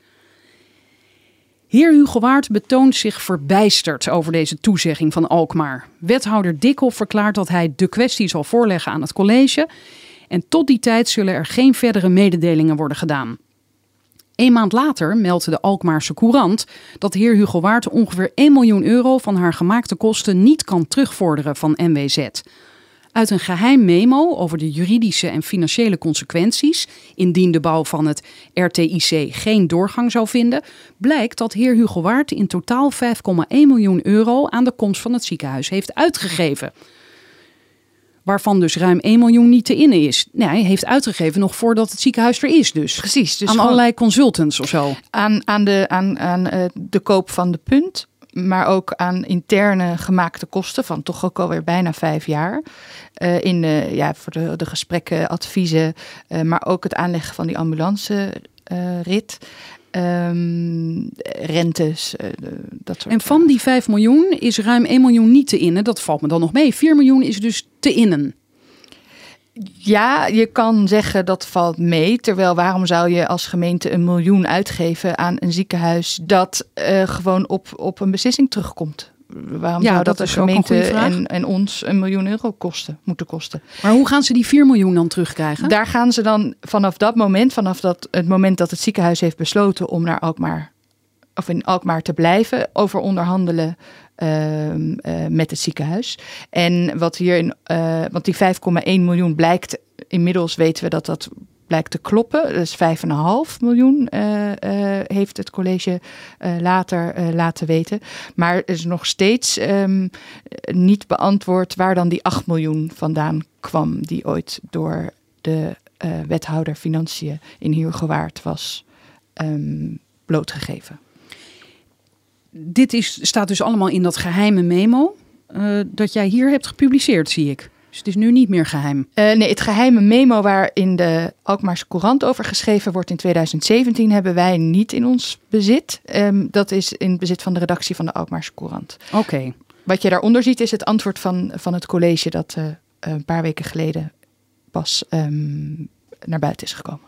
Heer Hugo Waard betoont zich verbijsterd over deze toezegging van Alkmaar. Wethouder Dikhoff verklaart dat hij de kwestie zal voorleggen aan het college en tot die tijd zullen er geen verdere mededelingen worden gedaan. Een maand later meldde de Alkmaarse Courant dat heer Hugo Waard ongeveer 1 miljoen euro van haar gemaakte kosten niet kan terugvorderen van MWZ. Uit een geheim memo over de juridische en financiële consequenties, indien de bouw van het RTIC geen doorgang zou vinden, blijkt dat heer Hugo Waard in totaal 5,1 miljoen euro aan de komst van het ziekenhuis heeft uitgegeven. Waarvan dus ruim 1 miljoen niet te innen is. Nee, hij heeft uitgegeven nog voordat het ziekenhuis er is dus. Precies. Dus aan gewoon allerlei consultants of zo. aan, aan, de, aan, aan eh, de koop van de punt. Maar ook aan interne gemaakte kosten van toch ook alweer bijna vijf jaar. Eh, in de, ja, voor de, de gesprekken, adviezen, eh, maar ook het aanleggen van die ambulance-rit. Ehm, rentes, eh, dat soort En van die 5 miljoen is ruim 1 miljoen niet te innen. Dat valt me dan nog mee. 4 miljoen is dus te innen. Ja, je kan zeggen dat valt mee. Terwijl waarom zou je als gemeente een miljoen uitgeven aan een ziekenhuis dat eh, gewoon op, op een beslissing terugkomt? Waarom Ja, zou dat de gemeente en, en ons een miljoen euro kosten, moeten kosten? Maar hoe gaan ze die 4 miljoen dan terugkrijgen? Daar gaan ze dan vanaf dat moment, vanaf dat, het moment dat het ziekenhuis heeft besloten om naar Alkmaar of in Alkmaar te blijven, over onderhandelen ehm, eh, met het ziekenhuis. En wat hier in, eh, want die 5,1 miljoen blijkt, inmiddels weten we dat dat blijkt te kloppen. Dus 5,5 miljoen eh, eh, heeft het college eh, later laten weten. Maar is nog steeds ehm, niet beantwoord waar dan die 8 miljoen vandaan kwam, die ooit door de wethouder Financiën in Huurgewaard was ehm, blootgegeven. Dit is, staat dus allemaal in dat geheime memo dat jij hier hebt gepubliceerd, zie ik. Dus het is nu niet meer geheim. Eh, nee, het geheime memo waar in de Alkmaarse Courant over geschreven wordt in 2017 hebben wij niet in ons bezit. Ehm, dat is in bezit van de redactie van de Alkmaarse Courant. Oké. Wat je daaronder ziet is het antwoord van, van het college dat eh, een paar weken geleden pas ehm, naar buiten is gekomen.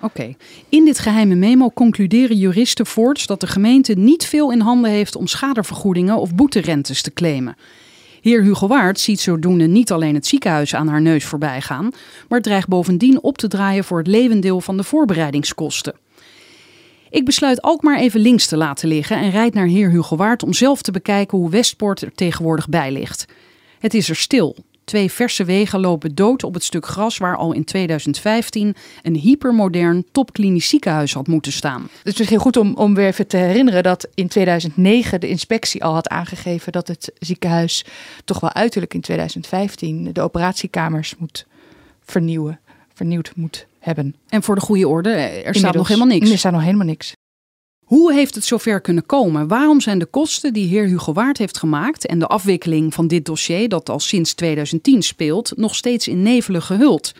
Oké. In dit geheime memo concluderen juristen voorts dat de gemeente niet veel in handen heeft om schadevergoedingen of boeterentes te claimen. Heer Hugo Waard ziet zodoende niet alleen het ziekenhuis aan haar neus voorbij gaan, maar dreigt bovendien op te draaien voor het levendeel van de voorbereidingskosten. Ik besluit ook maar even links te laten liggen en rijd naar heer Hugo Waard om zelf te bekijken hoe Westpoort er tegenwoordig bij ligt. Het is er stil. Twee verse wegen lopen dood op het stuk gras waar al in 2015 een hypermodern topklinisch ziekenhuis had moeten staan. Het is misschien goed om, om weer even te herinneren dat in 2009 de inspectie al had aangegeven dat het ziekenhuis toch wel uiterlijk in 2015 de operatiekamers moet vernieuwen, vernieuwd moet hebben. En voor de goede orde, er staat nog helemaal niks. Er staat nog helemaal niks. Hoe heeft het zover kunnen komen? Waarom zijn de kosten die heer Hugo Waard heeft gemaakt en de afwikkeling van dit dossier, dat al sinds 2010 speelt, nog steeds in nevelen gehuld?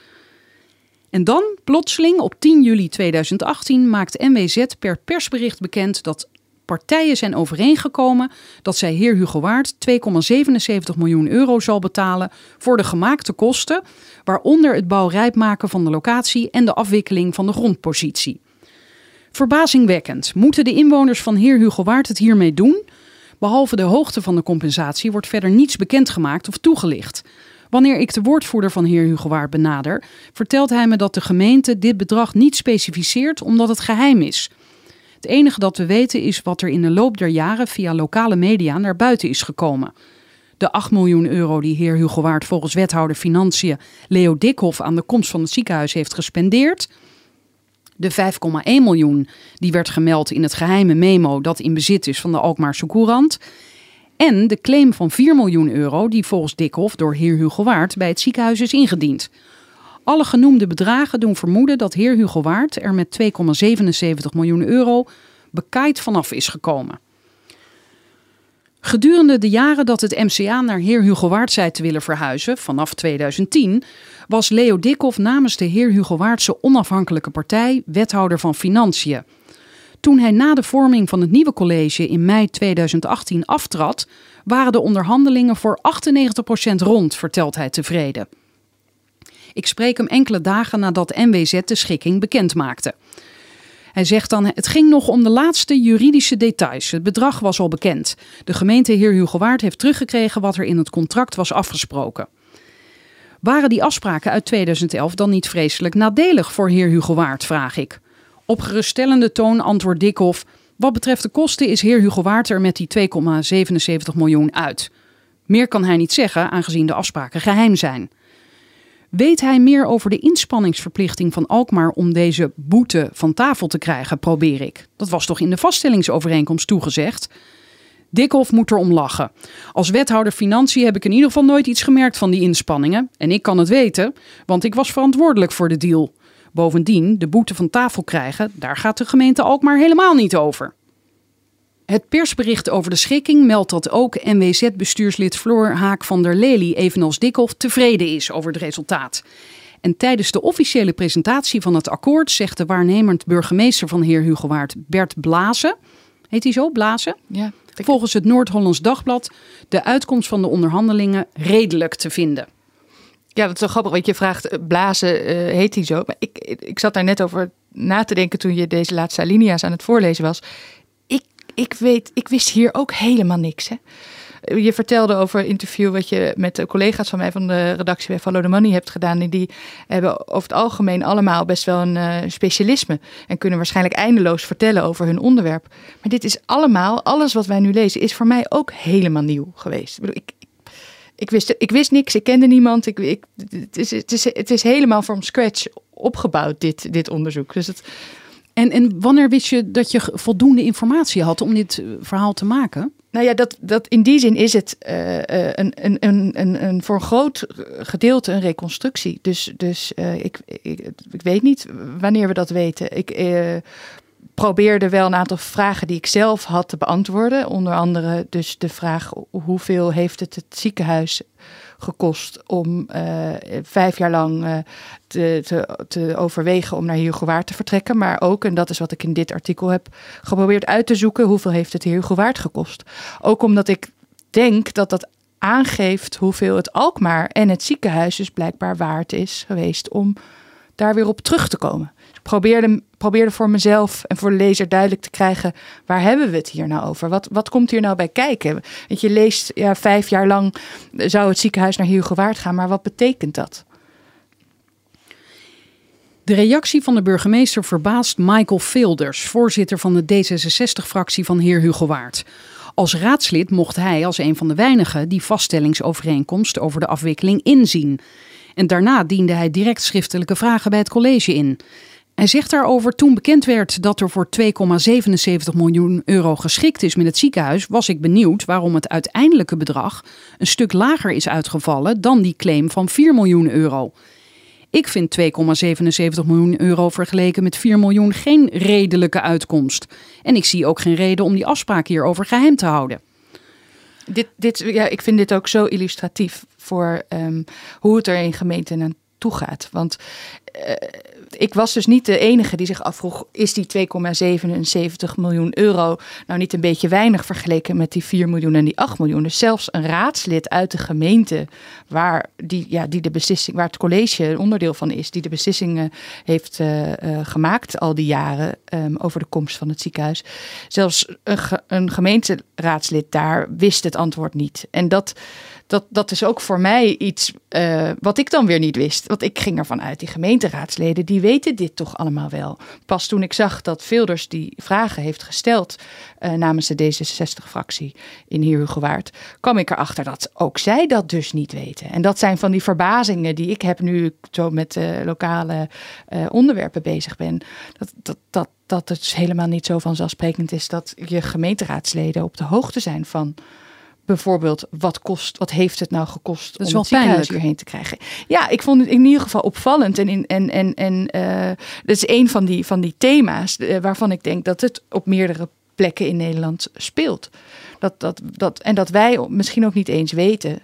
En dan, plotseling, op 10 juli 2018, maakt NWZ per persbericht bekend dat partijen zijn overeengekomen dat zij heer Hugo Waard 2,77 miljoen euro zal betalen voor de gemaakte kosten, waaronder het bouwrijp maken van de locatie en de afwikkeling van de grondpositie. Verbazingwekkend. Moeten de inwoners van Heer Hugo Waard het hiermee doen? Behalve de hoogte van de compensatie wordt verder niets bekendgemaakt of toegelicht. Wanneer ik de woordvoerder van Heer Hugo Waard benader, vertelt hij me dat de gemeente dit bedrag niet specificeert omdat het geheim is. Het enige dat we weten is wat er in de loop der jaren via lokale media naar buiten is gekomen. De 8 miljoen euro die heer Hugo Waard volgens wethouder Financiën Leo Dikhoff aan de komst van het ziekenhuis heeft gespendeerd. De 5,1 miljoen die werd gemeld in het geheime memo dat in bezit is van de Alkmaarse Courant. En de claim van 4 miljoen euro die volgens Dikhoff door heer Hugo Waard bij het ziekenhuis is ingediend. Alle genoemde bedragen doen vermoeden dat heer Hugo Waard er met 2,77 miljoen euro bekaaid vanaf is gekomen. Gedurende de jaren dat het MCA naar heer Hugo Waard zei te willen verhuizen, vanaf 2010, was Leo Dikhoff namens de heer Hugo Waardse onafhankelijke partij wethouder van Financiën. Toen hij na de vorming van het nieuwe college in mei 2018 aftrad, waren de onderhandelingen voor 98% rond, vertelt hij tevreden. Ik spreek hem enkele dagen nadat NWZ de schikking bekend maakte. Hij zegt dan: Het ging nog om de laatste juridische details. Het bedrag was al bekend. De gemeente Heer Hugo Waard heeft teruggekregen wat er in het contract was afgesproken. Waren die afspraken uit 2011 dan niet vreselijk nadelig voor Heer Hugo Waard, vraag ik. Op geruststellende toon antwoordt Dikhoff... Wat betreft de kosten is heer Hugo Waard er met die 2,77 miljoen uit. Meer kan hij niet zeggen, aangezien de afspraken geheim zijn. Weet hij meer over de inspanningsverplichting van Alkmaar om deze boete van tafel te krijgen, probeer ik. Dat was toch in de vaststellingsovereenkomst toegezegd? Dikhoff moet erom lachen. Als wethouder Financiën heb ik in ieder geval nooit iets gemerkt van die inspanningen. En ik kan het weten, want ik was verantwoordelijk voor de deal. Bovendien, de boete van tafel krijgen, daar gaat de gemeente Alkmaar helemaal niet over. Het persbericht over de schikking meldt dat ook NWZ-bestuurslid Floor Haak van der Lely, evenals Dikhoff, tevreden is over het resultaat. En tijdens de officiële presentatie van het akkoord zegt de waarnemend burgemeester van heer Hugo Waard, Bert Blazen, heet hij zo, Blazen? Ja. Volgens het Noord-Hollands Dagblad de uitkomst van de onderhandelingen redelijk te vinden. Ja, dat is wel grappig, want je vraagt, eh, Blazen, eh, heet hij zo? Maar ik, ik zat daar net over na te denken toen je deze laatste alinea's aan het voorlezen was. Ik, weet, ik wist hier ook helemaal niks. Hè? Je vertelde over een interview wat je met collega's van mij van de redactie bij Follow the Money hebt gedaan. En die hebben over het algemeen allemaal best wel een uh, specialisme. En kunnen waarschijnlijk eindeloos vertellen over hun onderwerp. Maar dit is allemaal, alles wat wij nu lezen, is voor mij ook helemaal nieuw geweest. Ik, bedoel, ik, ik wist, ik wist niks, ik kende niemand. Ik, ik, het, is, het, is, het is helemaal from scratch opgebouwd, dit, dit onderzoek. Dus het... en, en wanneer wist je dat je voldoende informatie had om dit verhaal te maken? Nou ja, dat, dat in die zin is het uh, een, een, een, een, een, voor een groot gedeelte een reconstructie. Dus, dus ik, ik, ik, weet niet wanneer we dat weten. Ik probeerde wel een aantal vragen die ik zelf had te beantwoorden. Onder andere dus de vraag hoeveel heeft het het ziekenhuis gekost om uh, vijf jaar lang uh, te, te, te, overwegen om naar Hugo Waard te vertrekken. Maar ook, en dat is wat ik in dit artikel heb geprobeerd uit te zoeken, hoeveel heeft het Hugo Waard gekost. Ook omdat ik denk dat dat aangeeft hoeveel het Alkmaar en het ziekenhuis dus blijkbaar waard is geweest om daar weer op terug te komen probeerde, probeerde voor mezelf en voor de lezer duidelijk te krijgen: waar hebben we het hier nou over? Wat, wat komt hier nou bij kijken? Want je leest, ja, vijf jaar lang zou het ziekenhuis naar Hugo Waard gaan, maar wat betekent dat? De reactie van de burgemeester verbaast Michael Filders, voorzitter van de D66-fractie van heer Hugo Waard. Als raadslid mocht hij als een van de weinigen die vaststellingsovereenkomst over de afwikkeling inzien. En daarna diende hij direct schriftelijke vragen bij het college in. Hij zegt daarover: Toen bekend werd dat er voor 2,77 miljoen euro geschikt is met het ziekenhuis, was ik benieuwd waarom het uiteindelijke bedrag een stuk lager is uitgevallen dan die claim van 4 miljoen euro. Ik vind 2,77 miljoen euro vergeleken met 4 miljoen geen redelijke uitkomst. En ik zie ook geen reden om die afspraak hierover geheim te houden. Dit, dit, ja, ik vind dit ook zo illustratief voor um, hoe het er in gemeenten aan toe gaat. Want ik was dus niet de enige die zich afvroeg: is die 2,77 miljoen euro nou niet een beetje weinig vergeleken met die 4 miljoen en die 8 miljoen? Dus zelfs een raadslid uit de gemeente, waar, die, ja, die de beslissing, waar het college een onderdeel van is, die de beslissingen heeft uh, uh, gemaakt al die jaren um, over de komst van het ziekenhuis. Zelfs een, een gemeenteraadslid daar wist het antwoord niet. En dat dat, dat is ook voor mij iets wat ik dan weer niet wist. Want ik ging ervan uit, die gemeenteraadsleden, die weten dit toch allemaal wel. Pas toen ik zag dat Vilders die vragen heeft gesteld uh, namens de D66-fractie in Heerhugowaard, kwam ik erachter dat ook zij dat dus niet weten. En dat zijn van die verbazingen die ik heb nu ik zo met uh, lokale onderwerpen bezig ben. Dat, dat, dat, dat het helemaal niet zo vanzelfsprekend is dat je gemeenteraadsleden op de hoogte zijn van bijvoorbeeld wat kost, wat heeft het nou gekost om het ziekenhuis hierheen te krijgen? Ja, ik vond het in ieder geval opvallend en in, en en en uh, dat is een van die van die thema's uh, waarvan ik denk dat het op meerdere plekken in Nederland speelt. Dat dat dat en dat wij misschien ook niet eens weten.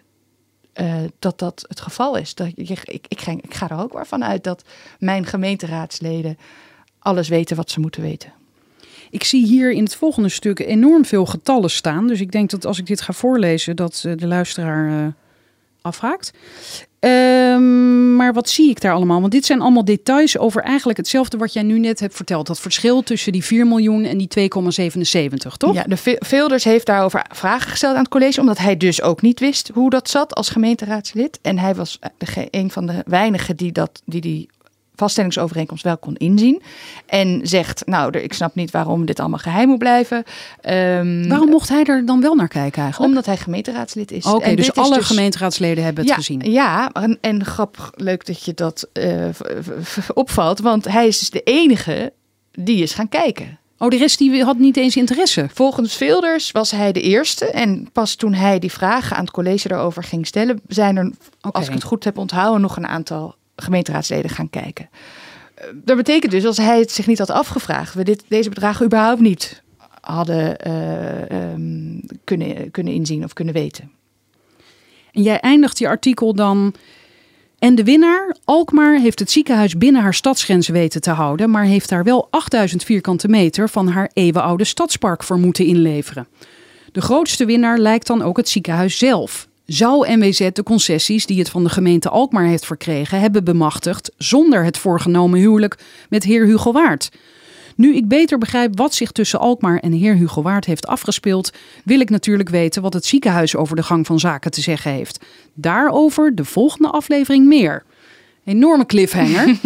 Uh, dat dat het geval is. Dat je, ik, ik, ga, ik ga er ook maar van uit dat mijn gemeenteraadsleden alles weten wat ze moeten weten. Ik zie hier in het volgende stuk enorm veel getallen staan. Dus ik denk dat als ik dit ga voorlezen, dat de luisteraar uh, afhaakt. Um, maar wat zie ik daar allemaal? Want dit zijn allemaal details over eigenlijk hetzelfde wat jij nu net hebt verteld. Dat verschil tussen die 4 miljoen en die 2,77, toch? Ja, de Velders heeft daarover vragen gesteld aan het college. Omdat hij dus ook niet wist hoe dat zat als gemeenteraadslid. En hij was een van de weinigen die dat, die, die vaststellingsovereenkomst wel kon inzien. En zegt, nou, ik snap niet waarom dit allemaal geheim moet blijven. Um, waarom mocht hij er dan wel naar kijken eigenlijk? Omdat hij gemeenteraadslid is. Oké, dus alle dus... gemeenteraadsleden hebben het ja, gezien. Ja, en, en grappig, leuk dat je dat uh, opvalt. Want hij is dus de enige die is gaan kijken. Oh, de rest die had niet eens interesse. Volgens Vilders was hij de eerste. En pas toen hij die vragen aan het college daarover ging stellen, zijn er, als ik het goed heb onthouden, nog een aantal gemeenteraadsleden gaan kijken. Eh, dat betekent dus, als hij het zich niet had afgevraagd, we dit, deze bedragen überhaupt niet hadden uh, um, kunnen, kunnen inzien of kunnen weten. En jij eindigt je artikel dan. En de winnaar, Alkmaar, heeft het ziekenhuis binnen haar stadsgrenzen weten te houden, maar heeft daar wel 8000 vierkante meter van haar eeuwenoude stadspark voor moeten inleveren. De grootste winnaar lijkt dan ook het ziekenhuis zelf. Zou NWZ de concessies die het van de gemeente Alkmaar heeft verkregen hebben bemachtigd zonder het voorgenomen huwelijk met heer Hugo Waard? Nu ik beter begrijp wat zich tussen Alkmaar en heer Hugo Waard heeft afgespeeld, wil ik natuurlijk weten wat het ziekenhuis over de gang van zaken te zeggen heeft. Daarover de volgende aflevering meer. Enorme cliffhanger.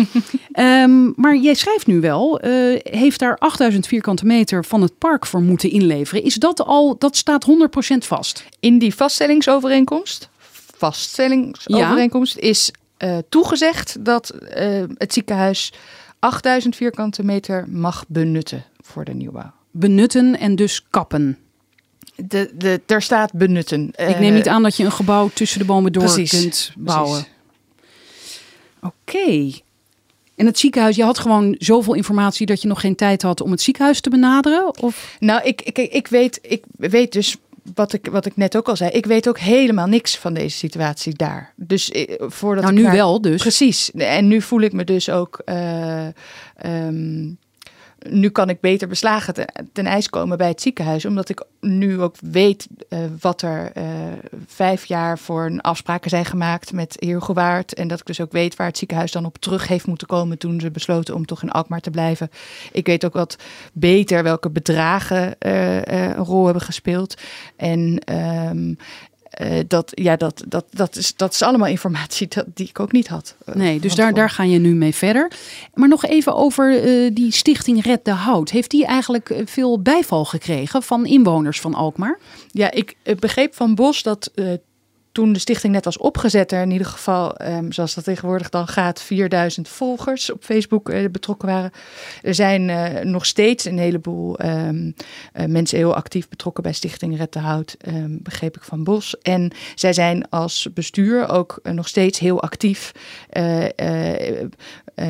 um, maar jij schrijft nu wel, uh, heeft daar 8000 vierkante meter van het park voor moeten inleveren. Is dat al, dat staat 100% vast? In die vaststellingsovereenkomst, vaststellingsovereenkomst, ja. is uh, toegezegd dat uh, het ziekenhuis 8000 vierkante meter mag benutten voor de nieuwbouw. Benutten en dus kappen. De, de, er staat benutten. Ik neem niet aan dat je een gebouw tussen de bomen door precies, kunt bouwen. Oké. Okay. En het ziekenhuis, je had gewoon zoveel informatie dat je nog geen tijd had om het ziekenhuis te benaderen? Of? Nou, ik, ik, ik, weet, ik weet dus wat ik, wat ik net ook al zei, ik weet ook helemaal niks van deze situatie daar. Dus eh, voordat nou, nu wel dus. Precies. En nu voel ik me dus ook uh, um, nu kan ik beter beslagen ten, ijs komen bij het ziekenhuis. Omdat ik nu ook weet uh, wat er uh, vijf jaar voor een afspraken zijn gemaakt met heer Gewaard. En dat ik dus ook weet waar het ziekenhuis dan op terug heeft moeten komen toen ze besloten om toch in Alkmaar te blijven. Ik weet ook wat beter welke bedragen uh, een rol hebben gespeeld. En um, uh, dat, ja, dat, dat, dat, is, dat is allemaal informatie dat, die ik ook niet had. Uh, nee, dus daar, daar ga je nu mee verder. Maar nog even over uh, die stichting Red de Hout. Heeft die eigenlijk veel bijval gekregen van inwoners van Alkmaar? Ja, ik begreep van Bos dat toen de stichting net was opgezet, er in ieder geval, um, zoals dat tegenwoordig dan gaat, 4000 volgers op Facebook uh, betrokken waren. Er zijn uh, nog steeds een heleboel um, uh, mensen heel actief betrokken bij Stichting Red de Hout, um, begreep ik van Bos. En zij zijn als bestuur ook nog steeds heel actief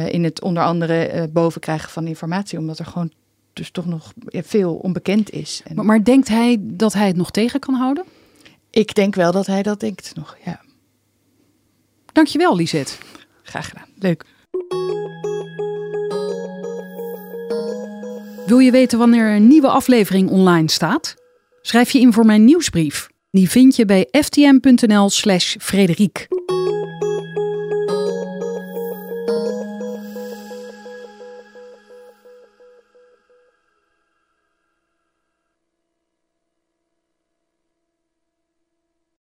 in het onder andere bovenkrijgen van informatie, omdat er gewoon dus toch nog veel onbekend is. Maar, maar denkt hij dat hij het nog tegen kan houden? Ik denk wel dat hij dat denkt nog, ja. Dankjewel, Lisette. Graag gedaan. Leuk. Wil je weten wanneer een nieuwe aflevering online staat? Schrijf je in voor mijn nieuwsbrief. Die vind je bij ftm.nl/slash Frederiek.